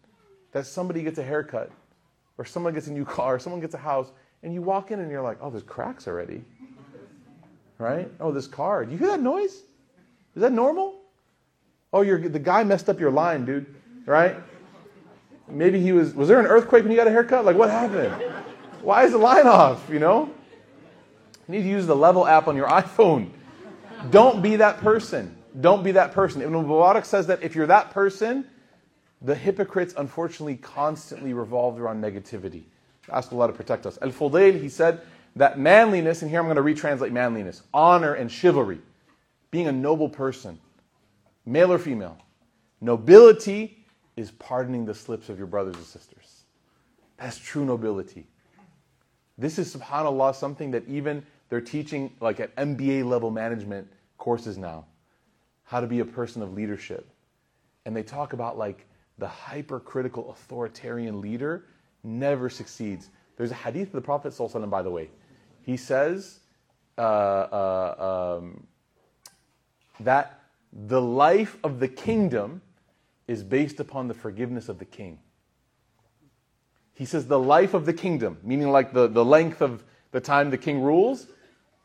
that somebody gets a haircut, or someone gets a new car, or someone gets a house, and you walk in and you're like, oh, there's cracks already. Right? Oh, this car. Do you hear that noise? Is that normal? Oh, you're, the guy messed up your line, dude. Right? Maybe he was, was there an earthquake when you got a haircut? Like, what happened? Why is the line off? You know? You need to use the level app on your iPhone. Don't be that person. Don't be that person. Ibn Mubarak says that if you're that person, the hypocrites unfortunately constantly revolved around negativity. Ask Allah to protect us. Al Fudayl, he said that manliness, and here I'm going to retranslate manliness, honor and chivalry, being a noble person, male or female. Nobility is pardoning the slips of your brothers and sisters. That's true nobility. This is, subhanAllah, something that even they're teaching like at MBA level management courses now. How to be a person of leadership. And they talk about like the hypercritical authoritarian leader never succeeds. There's a hadith of the Prophet, by the way. He says uh, uh, um, that the life of the kingdom is based upon the forgiveness of the king. He says the life of the kingdom, meaning like the, the length of the time the king rules,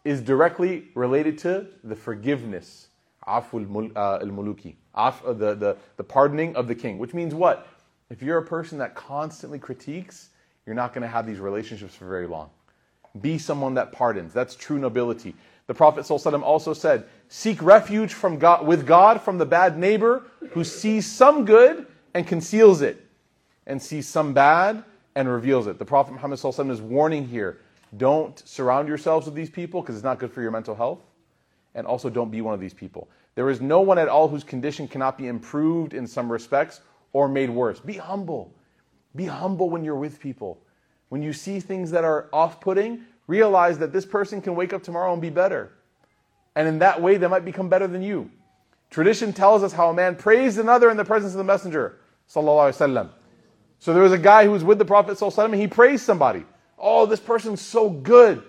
is directly related to the forgiveness, aful al-muluki, uh, the, the, the pardoning of the king. Which means what? If you're a person that constantly critiques, you're not going to have these relationships for very long. Be someone that pardons. That's true nobility. The Prophet ﷺ also said, Seek refuge from God, with God from the bad neighbor who sees some good and conceals it, and sees some bad and reveals it. The Prophet Muhammad ﷺ is warning here don't surround yourselves with these people because it's not good for your mental health. And also, don't be one of these people. There is no one at all whose condition cannot be improved in some respects or made worse. Be humble. Be humble when you're with people. When you see things that are off putting, realize that this person can wake up tomorrow and be better. And in that way, they might become better than you. Tradition tells us how a man praised another in the presence of the messenger. So there was a guy who was with the Prophet and he praised somebody. Oh, this person's so good.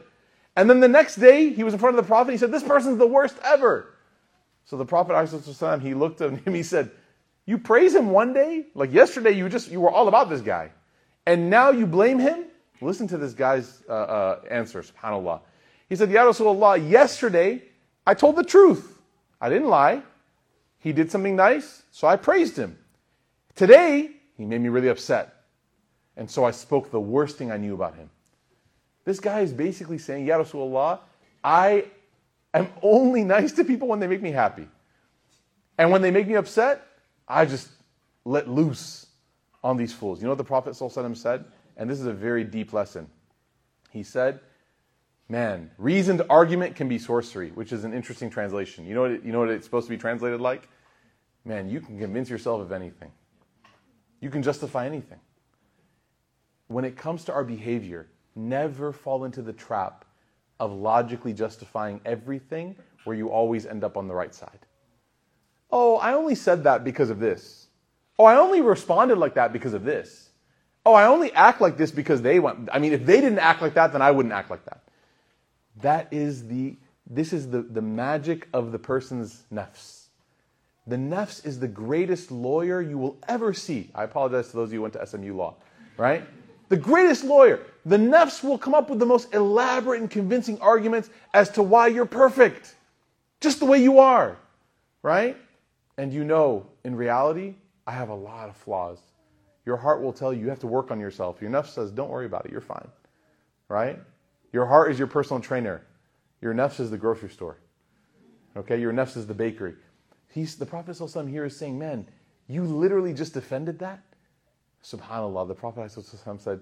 And then the next day, he was in front of the Prophet. He said, This person's the worst ever. So the Prophet, he looked at him, [laughs] he said, You praise him one day? Like yesterday, you just you were all about this guy. And now you blame him? Listen to this guy's uh, uh, answer, subhanAllah. He said, Ya Rasulullah, yesterday I told the truth. I didn't lie. He did something nice, so I praised him. Today, he made me really upset. And so I spoke the worst thing I knew about him. This guy is basically saying, Ya Rasulullah, I am only nice to people when they make me happy. And when they make me upset, I just let loose on these fools. You know what the Prophet ﷺ said? And this is a very deep lesson. He said, Man, reasoned argument can be sorcery, which is an interesting translation. You know what, it, you know what it's supposed to be translated like? Man, you can convince yourself of anything. You can justify anything. When it comes to our behavior, never fall into the trap of logically justifying everything where you always end up on the right side. Oh, I only said that because of this. Oh, I only responded like that because of this. Oh, I only act like this because they want. I mean, if they didn't act like that, then I wouldn't act like that. That is the, this is the, the magic of the person's nafs. The nafs is the greatest lawyer you will ever see. I apologize to those of you who went to SMU law, right? The greatest lawyer. The nafs will come up with the most elaborate and convincing arguments as to why you're perfect. Just the way you are, right? And you know, in reality, I have a lot of flaws. Your heart will tell you you have to work on yourself. Your nafs says, don't worry about it, you're fine, right? Your heart is your personal trainer. Your nafs is the grocery store. Okay, your nafs is the bakery. He's, the Prophet ﷺ here is saying, man, you literally just defended that? Subhanallah, the Prophet said,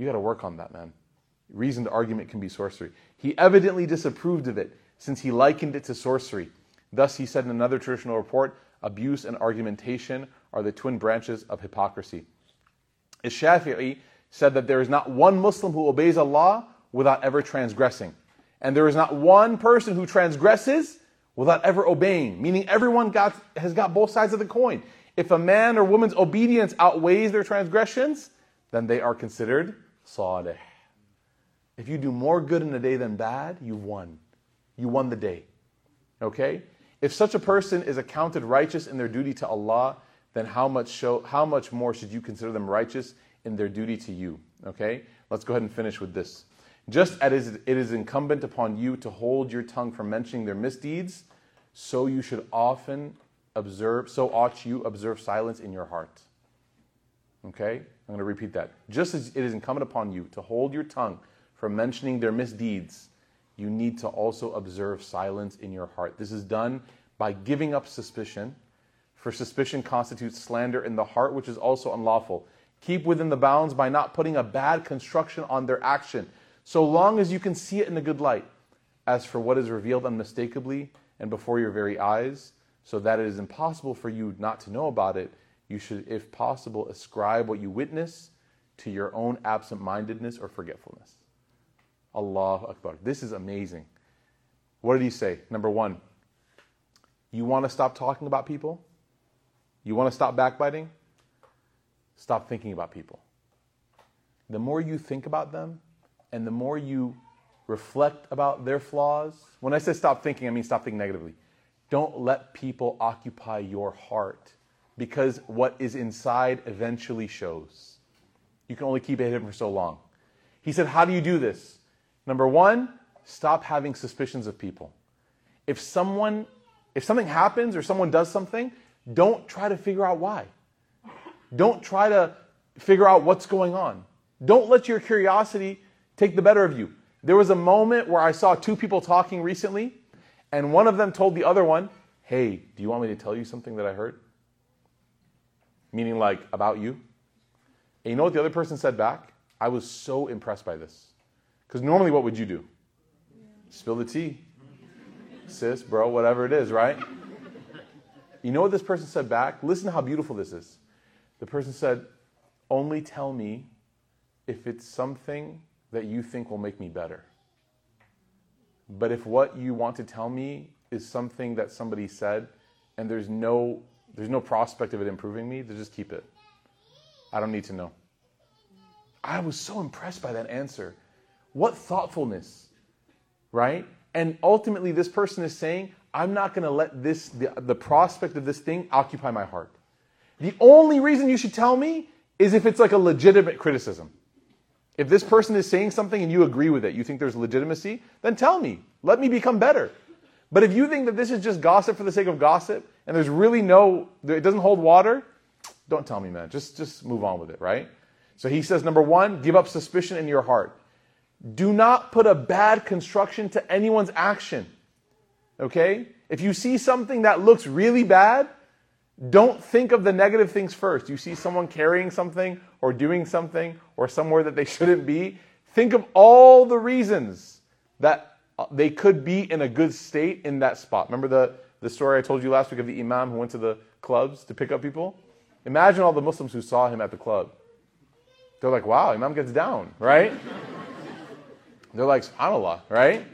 you got to work on that, man. Reasoned argument can be sorcery. He evidently disapproved of it since he likened it to sorcery. Thus, he said in another traditional report, abuse and argumentation are the twin branches of hypocrisy. Shafi'i said that there is not one Muslim who obeys Allah without ever transgressing. And there is not one person who transgresses without ever obeying, meaning everyone got, has got both sides of the coin. If a man or woman's obedience outweighs their transgressions, then they are considered salih. If you do more good in a day than bad, you won. You won the day. Okay? If such a person is accounted righteous in their duty to Allah, then how much show how much more should you consider them righteous in their duty to you? Okay? Let's go ahead and finish with this. Just as it is incumbent upon you to hold your tongue from mentioning their misdeeds, so you should often observe, so ought you observe silence in your heart. Okay? I'm going to repeat that. Just as it is incumbent upon you to hold your tongue from mentioning their misdeeds, you need to also observe silence in your heart. This is done by giving up suspicion, for suspicion constitutes slander in the heart, which is also unlawful. Keep within the bounds by not putting a bad construction on their action, so long as you can see it in a good light. As for what is revealed unmistakably and before your very eyes, so that it is impossible for you not to know about it, you should, if possible, ascribe what you witness to your own absent mindedness or forgetfulness. Allah Akbar. This is amazing. What did he say? Number one, you want to stop talking about people? You want to stop backbiting? Stop thinking about people. The more you think about them and the more you reflect about their flaws, when I say stop thinking, I mean stop thinking negatively. Don't let people occupy your heart because what is inside eventually shows. You can only keep it hidden for so long. He said, How do you do this? Number one, stop having suspicions of people. If someone, if something happens or someone does something, don't try to figure out why. Don't try to figure out what's going on. Don't let your curiosity take the better of you. There was a moment where I saw two people talking recently, and one of them told the other one, Hey, do you want me to tell you something that I heard? Meaning, like, about you. And you know what the other person said back? I was so impressed by this. Because normally, what would you do? Spill the tea. Sis, bro, whatever it is, right? You know what this person said back? Listen to how beautiful this is. The person said, Only tell me if it's something that you think will make me better. But if what you want to tell me is something that somebody said and there's no there's no prospect of it improving me, then just keep it. I don't need to know. I was so impressed by that answer. What thoughtfulness, right? And ultimately, this person is saying, I'm not going to let this, the, the prospect of this thing occupy my heart. The only reason you should tell me is if it's like a legitimate criticism. If this person is saying something and you agree with it, you think there's legitimacy, then tell me. Let me become better. But if you think that this is just gossip for the sake of gossip and there's really no, it doesn't hold water, don't tell me, man. Just, just move on with it, right? So he says, number one, give up suspicion in your heart. Do not put a bad construction to anyone's action. Okay? If you see something that looks really bad, don't think of the negative things first. You see someone carrying something or doing something or somewhere that they [laughs] shouldn't be, think of all the reasons that they could be in a good state in that spot. Remember the, the story I told you last week of the Imam who went to the clubs to pick up people? Imagine all the Muslims who saw him at the club. They're like, wow, Imam gets down, right? [laughs] They're like, subhanAllah, right?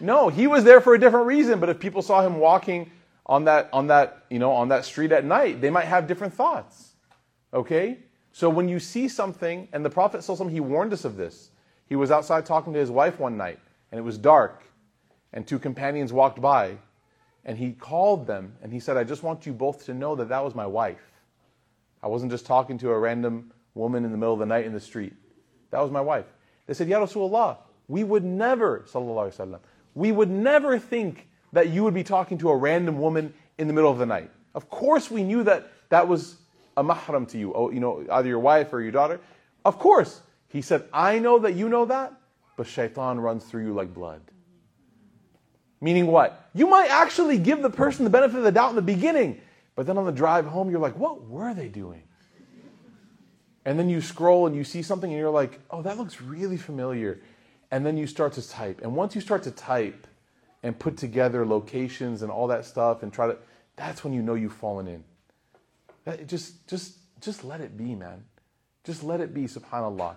No, he was there for a different reason. But if people saw him walking on that, on that, you know, on that street at night, they might have different thoughts. Okay? So when you see something, and the Prophet he warned us of this. He was outside talking to his wife one night, and it was dark, and two companions walked by, and he called them, and he said, I just want you both to know that that was my wife. I wasn't just talking to a random woman in the middle of the night in the street. That was my wife. They said, Ya Rasulullah, we would never, sallallahu alayhi wasallam, we would never think that you would be talking to a random woman in the middle of the night. Of course, we knew that that was a mahram to you, oh, you know, either your wife or your daughter. Of course. He said, I know that you know that, but shaitan runs through you like blood. Meaning what? You might actually give the person the benefit of the doubt in the beginning, but then on the drive home, you're like, what were they doing? And then you scroll and you see something and you're like, oh, that looks really familiar and then you start to type. And once you start to type and put together locations and all that stuff and try to, that's when you know you've fallen in. That, just, just, just let it be, man. Just let it be, subhanAllah.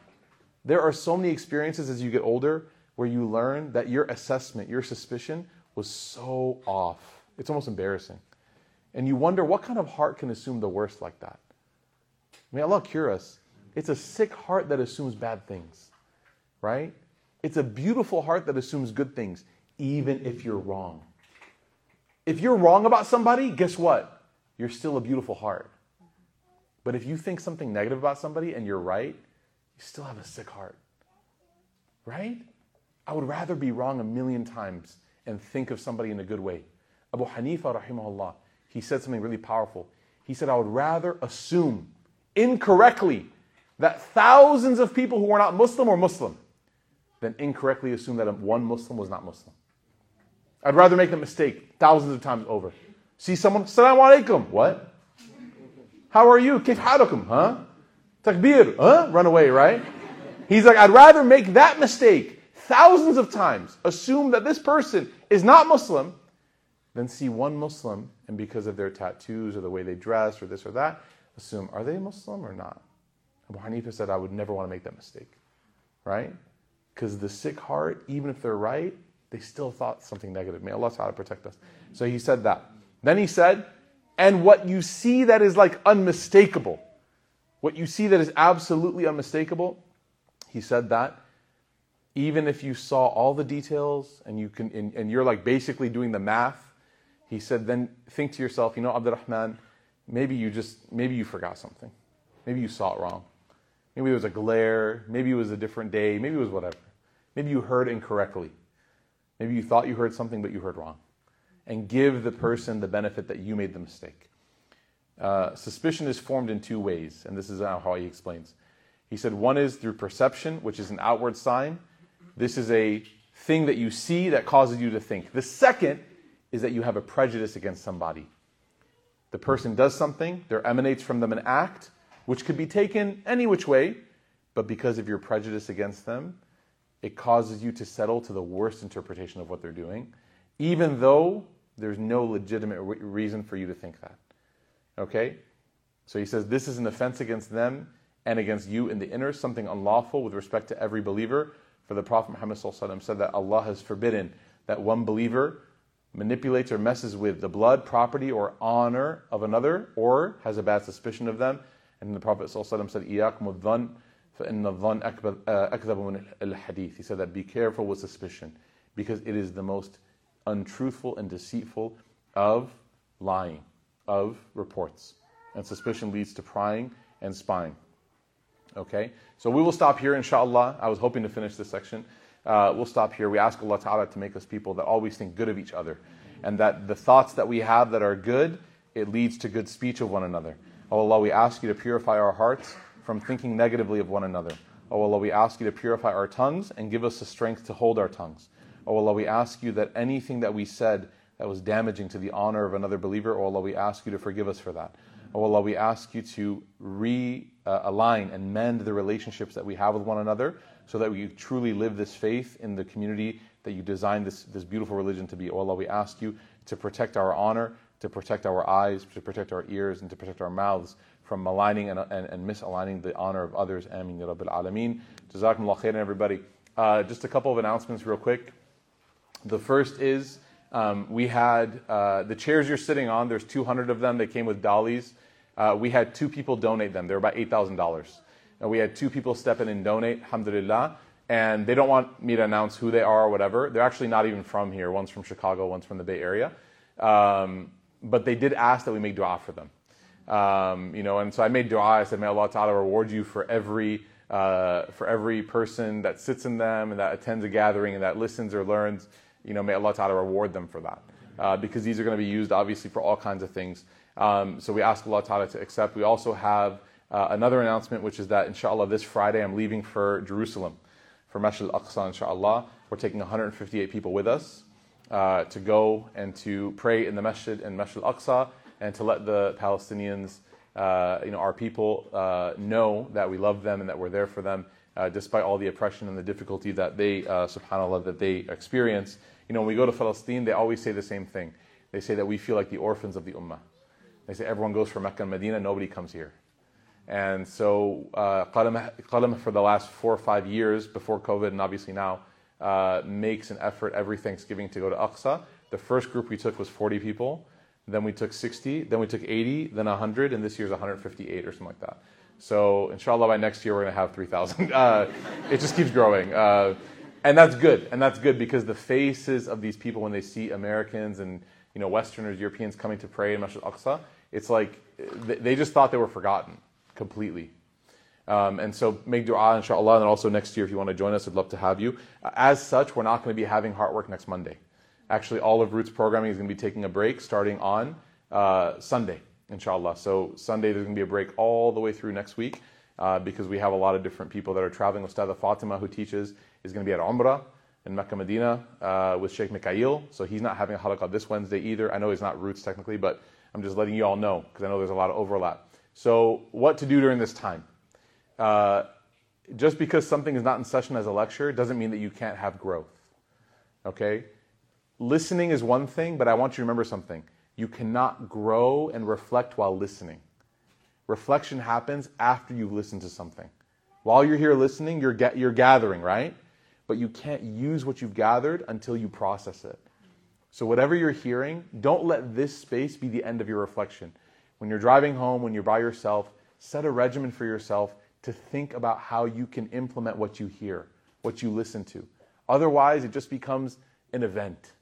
There are so many experiences as you get older where you learn that your assessment, your suspicion was so off. It's almost embarrassing. And you wonder what kind of heart can assume the worst like that? May Allah cure us. It's a sick heart that assumes bad things, right? It's a beautiful heart that assumes good things, even if you're wrong. If you're wrong about somebody, guess what? You're still a beautiful heart. But if you think something negative about somebody and you're right, you still have a sick heart. Right? I would rather be wrong a million times and think of somebody in a good way. Abu Hanifa, rahimahullah, he said something really powerful. He said, I would rather assume incorrectly that thousands of people who are not Muslim were Muslim than incorrectly assume that one Muslim was not Muslim. I'd rather make the mistake thousands of times over. See someone, Assalamu alaikum. What? How are you? Kif halukum? Huh? Takbir. Huh? Run away, right? He's like, I'd rather make that mistake thousands of times, assume that this person is not Muslim, than see one Muslim and because of their tattoos or the way they dress or this or that, assume, are they Muslim or not? Abu Hanifa said, I would never want to make that mistake, right? Because the sick heart, even if they're right, they still thought something negative. May Allah Ta'ala protect us. So he said that. Then he said, and what you see that is like unmistakable, what you see that is absolutely unmistakable, he said that even if you saw all the details and you can and, and, you're like basically doing the math, he said, then think to yourself, you know, Abdurrahman, maybe you just maybe you forgot something. Maybe you saw it wrong. Maybe it was a glare, maybe it was a different day, maybe it was whatever. Maybe you heard incorrectly. Maybe you thought you heard something, but you heard wrong. And give the person the benefit that you made the mistake. Uh, suspicion is formed in two ways, and this is how he explains. He said one is through perception, which is an outward sign. This is a thing that you see that causes you to think. The second is that you have a prejudice against somebody. The person does something, there emanates from them an act, which could be taken any which way, but because of your prejudice against them, it causes you to settle to the worst interpretation of what they're doing, even though there's no legitimate re- reason for you to think that. Okay? So he says this is an offense against them and against you in the inner, something unlawful with respect to every believer. For the Prophet Muhammad said that Allah has forbidden that one believer manipulates or messes with the blood, property, or honor of another, or has a bad suspicion of them. And the Prophet said, إِيَاكُمُ الظَّنِّ فَإِنَّ الظَّنَّ أَكْذَبُ مِنْ الْحَدِيثِ He said that be careful with suspicion because it is the most untruthful and deceitful of lying, of reports. And suspicion leads to prying and spying. Okay? So we will stop here, inshallah. I was hoping to finish this section. Uh, we'll stop here. We ask Allah Ta'ala to make us people that always think good of each other. And that the thoughts that we have that are good, it leads to good speech of one another. Oh Allah, we ask you to purify our hearts from thinking negatively of one another. Oh Allah, we ask you to purify our tongues and give us the strength to hold our tongues. Oh Allah, we ask you that anything that we said that was damaging to the honor of another believer, oh Allah, we ask you to forgive us for that. Oh Allah, we ask you to realign and mend the relationships that we have with one another so that we truly live this faith in the community that you designed this, this beautiful religion to be. Oh Allah, we ask you to protect our honor, to protect our eyes, to protect our ears, and to protect our mouths from maligning and, and, and misaligning the honor of others. Ameen ya Rabbil Alameen. Khairan, everybody. Uh, just a couple of announcements, real quick. The first is um, we had uh, the chairs you're sitting on, there's 200 of them. They came with dollies. Uh, we had two people donate them. They were about $8,000. And we had two people step in and donate, alhamdulillah. And they don't want me to announce who they are or whatever. They're actually not even from here. One's from Chicago, one's from the Bay Area. Um, but they did ask that we make dua for them. Um, you know, and so I made dua. I said, "May Allah Taala reward you for every uh, for every person that sits in them and that attends a gathering and that listens or learns. You know, may Allah Taala reward them for that, uh, because these are going to be used obviously for all kinds of things. Um, so we ask Allah Taala to accept. We also have uh, another announcement, which is that inshallah this Friday I'm leaving for Jerusalem, for Masjid al-Aqsa. Inshallah, we're taking 158 people with us uh, to go and to pray in the Masjid and Masjid al-Aqsa and to let the Palestinians, uh, you know, our people uh, know that we love them and that we're there for them, uh, despite all the oppression and the difficulty that they, subhanAllah, that they experience. You know, when we go to Palestine, they always say the same thing. They say that we feel like the orphans of the Ummah. They say everyone goes for Mecca and Medina, nobody comes here. And so, uh, Qalam, for the last four or five years before COVID, and obviously now, uh, makes an effort every Thanksgiving to go to Aqsa. The first group we took was 40 people. Then we took 60, then we took 80, then 100, and this year's 158 or something like that. So inshallah by next year we're going to have 3,000. [laughs] Uh, it just keeps growing. Uh, and that's good, and that's good because the faces of these people when they see Americans and you know Westerners, Europeans coming to pray in Masjid Aqsa, it's like they just thought they were forgotten completely. Um, and so make dua, inshallah, and also next year if you want to join us, I'd love to have you. As such, we're not going to be having Heartwork next Monday. Actually, all of Roots programming is going to be taking a break starting on uh, Sunday, inshallah. So Sunday there's going to be a break all the way through next week uh, because we have a lot of different people that are traveling. Ustadha Fatima, who teaches, is going to be at Umrah in Mecca, Medina uh, with Sheikh Mikhail. So he's not having a halaqah this Wednesday either. I know he's not Roots technically, but I'm just letting you all know because I know there's a lot of overlap. So, what to do during this time? Uh, just because something is not in session as a lecture doesn't mean that you can't have growth. Okay? Listening is one thing, but I want you to remember something. You cannot grow and reflect while listening. Reflection happens after you've listened to something. While you're here listening, you're, ga- you're gathering, right? But you can't use what you've gathered until you process it. So, whatever you're hearing, don't let this space be the end of your reflection. When you're driving home, when you're by yourself, set a regimen for yourself to think about how you can implement what you hear, what you listen to. Otherwise, it just becomes an event.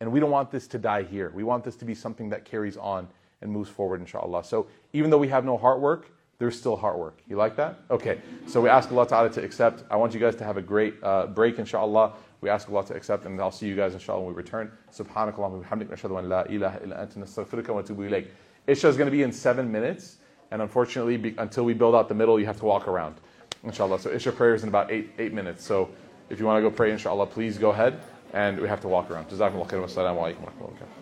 And we don't want this to die here. We want this to be something that carries on and moves forward, inshallah. So even though we have no heart work, there's still hard work. You like that? Okay. So we ask Allah Ta'ala to accept. I want you guys to have a great uh, break, inshallah. We ask Allah to accept, and I'll see you guys, inshallah, when we return. Subhanakallah wa bihamdik, la ilaha illa anta nastaghfiruka wa atubu ilayk. Isha is going to be in seven minutes. And unfortunately, be, until we build out the middle, you have to walk around, inshallah. So Isha prayer is in about eight, eight minutes. So if you want to go pray, inshallah, please go ahead. And we have to walk around. Jazakumullah khairan. Wassalamu alaikum wa rahmatullahi